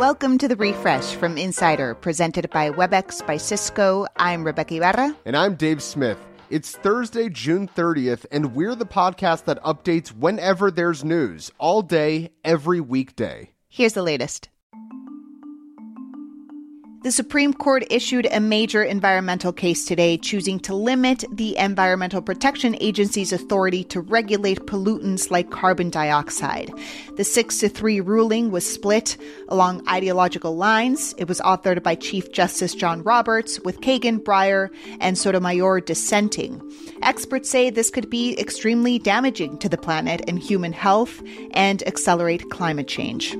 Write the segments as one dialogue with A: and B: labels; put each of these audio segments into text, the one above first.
A: Welcome to the refresh from Insider, presented by WebEx by Cisco. I'm Rebeca Ibarra.
B: And I'm Dave Smith. It's Thursday, June 30th, and we're the podcast that updates whenever there's news, all day, every weekday.
A: Here's the latest. The Supreme Court issued a major environmental case today, choosing to limit the Environmental Protection Agency's authority to regulate pollutants like carbon dioxide. The 6 to 3 ruling was split along ideological lines. It was authored by Chief Justice John Roberts, with Kagan, Breyer, and Sotomayor dissenting. Experts say this could be extremely damaging to the planet and human health and accelerate climate change.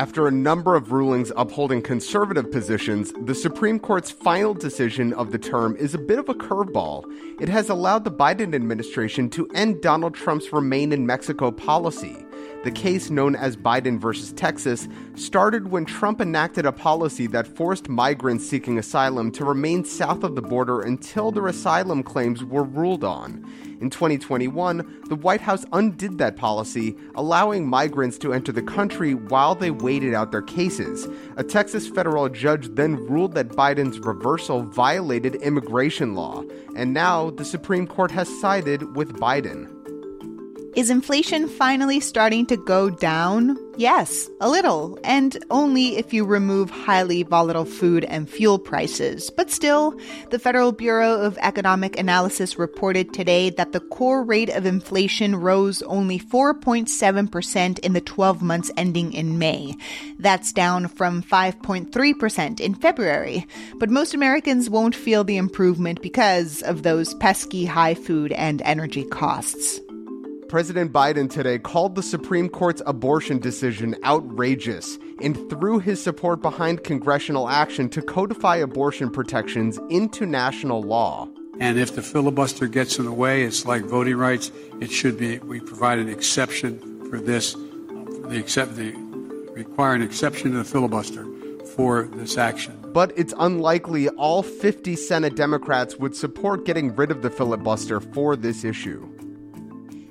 B: After a number of rulings upholding conservative positions, the Supreme Court's final decision of the term is a bit of a curveball. It has allowed the Biden administration to end Donald Trump's Remain in Mexico policy. The case, known as Biden versus Texas, started when Trump enacted a policy that forced migrants seeking asylum to remain south of the border until their asylum claims were ruled on. In 2021, the White House undid that policy, allowing migrants to enter the country while they waited out their cases. A Texas federal judge then ruled that Biden's reversal violated immigration law, and now the Supreme Court has sided with Biden.
A: Is inflation finally starting to go down? Yes, a little, and only if you remove highly volatile food and fuel prices. But still, the Federal Bureau of Economic Analysis reported today that the core rate of inflation rose only 4.7% in the 12 months ending in May. That's down from 5.3% in February. But most Americans won't feel the improvement because of those pesky high food and energy costs.
B: President Biden today called the Supreme Court's abortion decision outrageous and threw his support behind congressional action to codify abortion protections into national law.
C: And if the filibuster gets in the way, it's like voting rights. It should be we provide an exception for this. The accept the require an exception to the filibuster for this action.
B: But it's unlikely all 50 Senate Democrats would support getting rid of the filibuster for this issue.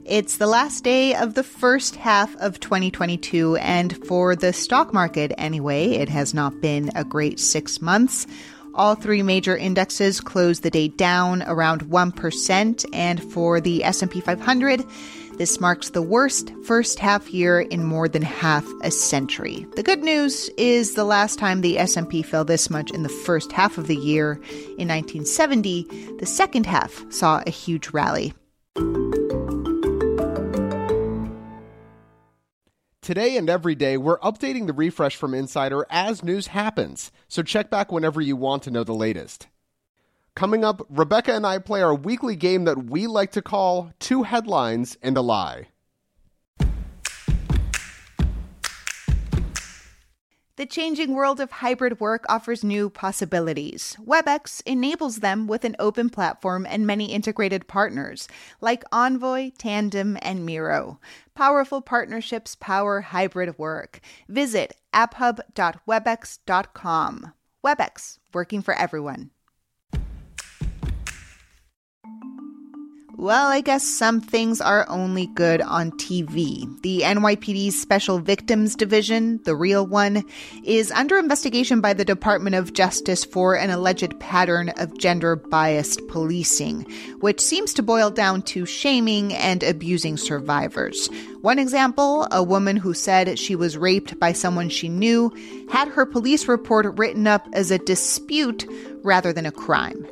A: It's the last day of the first half of 2022, and for the stock market anyway, it has not been a great six months. All three major indexes closed the day down around 1%, and for the S&P 500, this marks the worst first half year in more than half a century. The good news is the last time the S&P fell this much in the first half of the year in 1970, the second half saw a huge rally.
B: Today and every day, we're updating the refresh from Insider as news happens, so check back whenever you want to know the latest. Coming up, Rebeca and I play our weekly game that we like to call Two Headlines and a Lie.
A: The changing world of hybrid work offers new possibilities. WebEx enables them with an open platform and many integrated partners like Envoy, Tandem, and Miro. Powerful partnerships power hybrid work. Visit apphub.webex.com. WebEx, working for everyone. Well, I guess some things are only good on TV. The NYPD's Special Victims Division, the real one, is under investigation by the Department of Justice for an alleged pattern of gender biased policing, which seems to boil down to shaming and abusing survivors. One example a woman who said she was raped by someone she knew had her police report written up as a dispute rather than a crime.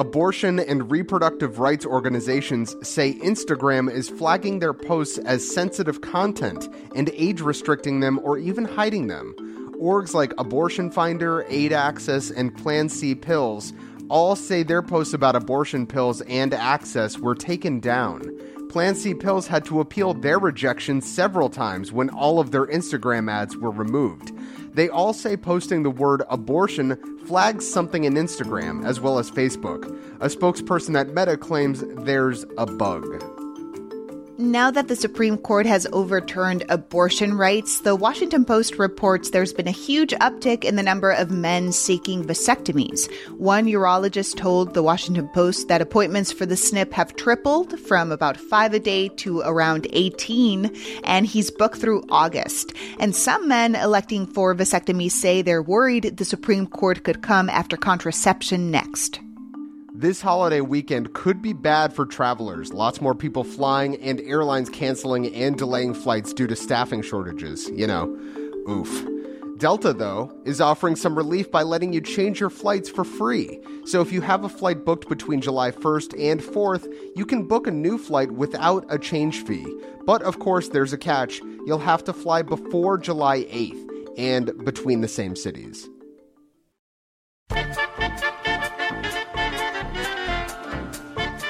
B: Abortion and reproductive rights organizations say Instagram is flagging their posts as sensitive content and age restricting them or even hiding them. Orgs like Abortion Finder, Aid Access, and Plan C Pills all say their posts about abortion pills and access were taken down. Plan C Pills had to appeal their rejection several times when all of their Instagram ads were removed. They all say posting the word abortion flags something in Instagram as well as Facebook. A spokesperson at Meta claims there's a bug.
A: Now that the Supreme Court has overturned abortion rights, the Washington Post reports there's been a huge uptick in the number of men seeking vasectomies. One urologist told the Washington Post that appointments for the snip have tripled from about five a day to around 18, and he's booked through August. And some men electing for vasectomies say they're worried the Supreme Court could come after contraception next.
B: This holiday weekend could be bad for travelers. Lots more people flying and airlines canceling and delaying flights due to staffing shortages. You know, oof. Delta, though, is offering some relief by letting you change your flights for free. So if you have a flight booked between July 1st and 4th, you can book a new flight without a change fee. But of course, there's a catch. You'll have to fly before July 8th and between the same cities.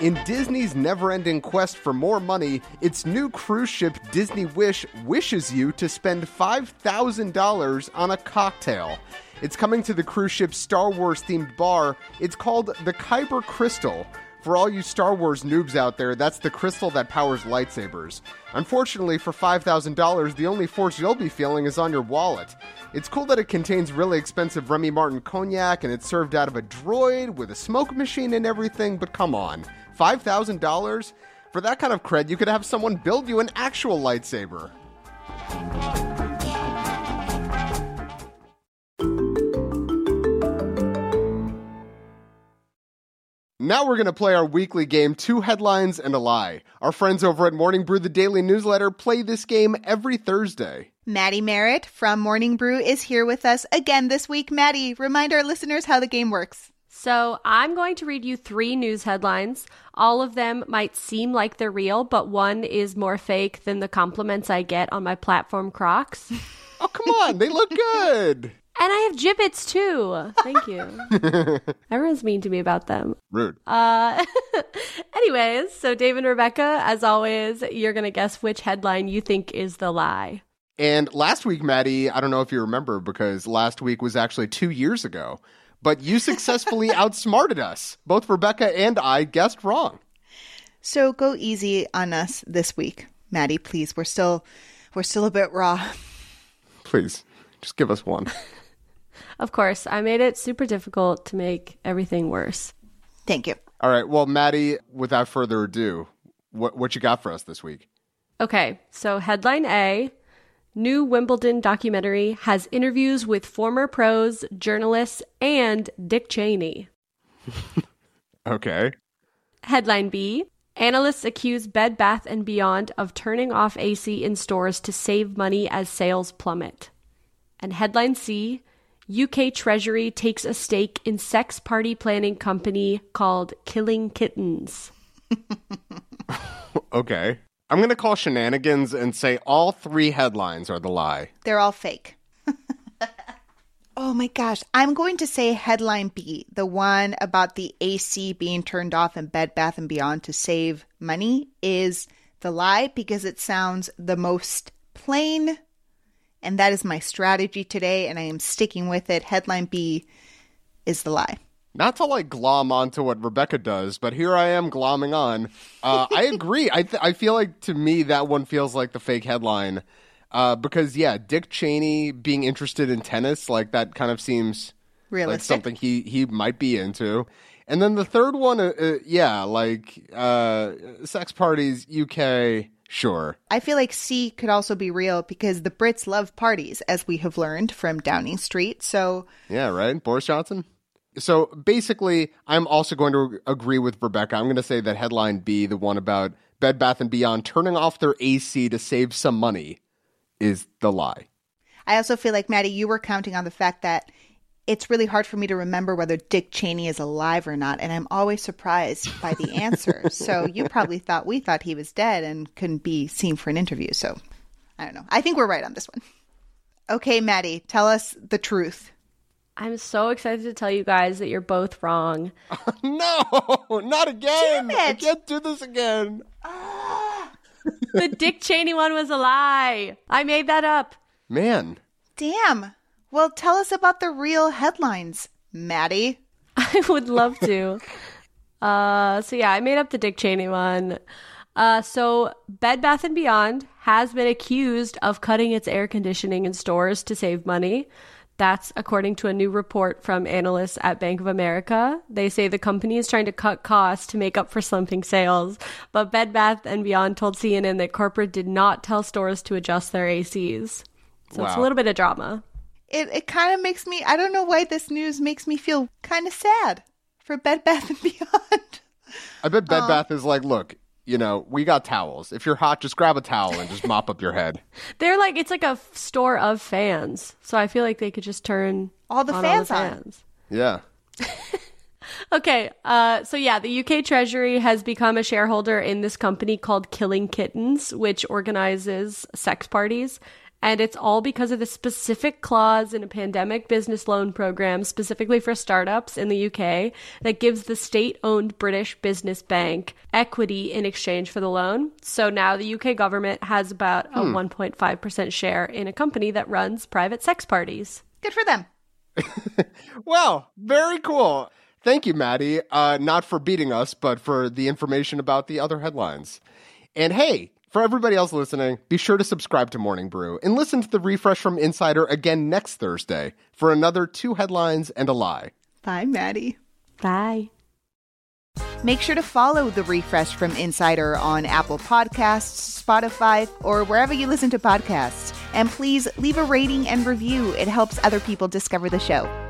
B: In Disney's never ending quest for more money, its new cruise ship Disney Wish wishes you to spend $5,000 on a cocktail. It's coming to the cruise ship's Star Wars themed bar. It's called the Kyber Crystal. For all you Star Wars noobs out there, that's the crystal that powers lightsabers. Unfortunately, for $5,000, the only force you'll be feeling is on your wallet. It's cool that it contains really expensive Remy Martin cognac and it's served out of a droid with a smoke machine and everything, but come on. $5,000? For that kind of cred, you could have someone build you an actual lightsaber. Now we're going to play our weekly game, Two Headlines and a Lie. Our friends over at Morning Brew, the daily newsletter, play this game every Thursday.
A: Maddie Merritt from Morning Brew is here with us again this week. Maddie, remind our listeners how the game works.
D: So, I'm going to read you three news headlines. All of them might seem like they're real, but one is more fake than the compliments I get on my platform Crocs.
B: Oh, come on. they look good.
D: And I have Jibbitz too. Thank you. Everyone's mean to me about them.
B: Rude.
D: Uh, anyways, so Dave and Rebeca, as always, you're going to guess which headline you think is the lie.
B: And last week, Maddie, I don't know if you remember because last week was actually two years ago, but you successfully outsmarted us. Both Rebeca and I guessed wrong.
A: So go easy on us this week, Maddie, please. We're still we're still a bit raw.
B: Please, just give us one.
D: Of course, I made it super difficult to make everything worse.
A: Thank you.
B: All right. Well, Maddie, without further ado, what what you got for us this week?
D: Okay, so headline A New Wimbledon documentary has interviews with former pros, journalists, and Dick Cheney.
B: Okay.
D: Headline B Analysts accuse Bed Bath and Beyond of turning off AC in stores to save money as sales plummet. And headline C UK Treasury takes a stake in sex party planning company called Killing Kittens.
B: Okay. I'm going to call shenanigans and say all three headlines are the lie.
A: They're all fake. oh my gosh. I'm going to say headline B, the one about the AC being turned off in Bed Bath and Beyond to save money is the lie because it sounds the most plain and that is my strategy today and I am sticking with it. Headline B is the lie.
B: Not to like glom onto what Rebeca does, but here I am glomming on. Uh, I agree. I th- I feel like to me that one feels like the fake headline, uh, because yeah, Dick Cheney being interested in tennis, like that kind of seems like something he he might be into. And then the third one, uh, uh, yeah, like uh, sex parties, UK, sure.
A: I feel like C could also be real because the Brits love parties, as we have learned from Downing Street. So,
B: yeah, right? Boris Johnson? So basically, I'm also going to agree with Rebeca. I'm going to say that headline B, the one about Bed Bath and Beyond turning off their AC to save some money, is the lie.
A: I also feel like Maddie, you were counting on the fact that it's really hard for me to remember whether Dick Cheney is alive or not, and I'm always surprised by the answer. so you probably thought we thought he was dead and couldn't be seen for an interview. So I don't know. I think we're right on this one. Okay, Maddie, tell us the truth.
D: I'm so excited to tell you guys that you're both wrong.
B: no, not again. I can't do this again.
D: the Dick Cheney one was a lie. I made that up.
B: Man.
A: Damn. Well, tell us about the real headlines, Maddie.
D: I would love to. uh, so yeah, I made up the Dick Cheney one. Uh, so Bed Bath and Beyond has been accused of cutting its air conditioning in stores to save money. That's according to a new report from analysts at Bank of America. They say the company is trying to cut costs to make up for slumping sales, but Bed Bath and Beyond told CNN that corporate did not tell stores to adjust their ACs. So wow. it's a little bit of drama.
A: It it kind of makes me I don't know why this news makes me feel kind of sad for Bed Bath and Beyond.
B: I bet Bed um, Bath is like, look, you know, we got towels. If you're hot, just grab a towel and just mop up your head.
D: They're like it's like a f- store of fans, so I feel like they could just turn
A: all the fans
D: all the fans.
B: On. Yeah.
D: okay, uh, so yeah, the UK Treasury has become a shareholder in this company called Killing Kittens, which organizes sex parties. And it's all because of the specific clause in a pandemic business loan program, specifically for startups in the UK, that gives the state owned British business bank equity in exchange for the loan. So now the UK government has about a 1.5% hmm. share in a company that runs private sex parties.
A: Good for them.
B: well, very cool. Thank you, Maddie. Uh, not for beating us, but for the information about the other headlines. And hey, for everybody else listening, be sure to subscribe to Morning Brew and listen to the refresh from Insider again next Thursday for another two headlines and a lie.
A: Bye, Maddie.
D: Bye.
A: Make sure to follow the refresh from Insider on Apple Podcasts, Spotify, or wherever you listen to podcasts. And please leave a rating and review, it helps other people discover the show.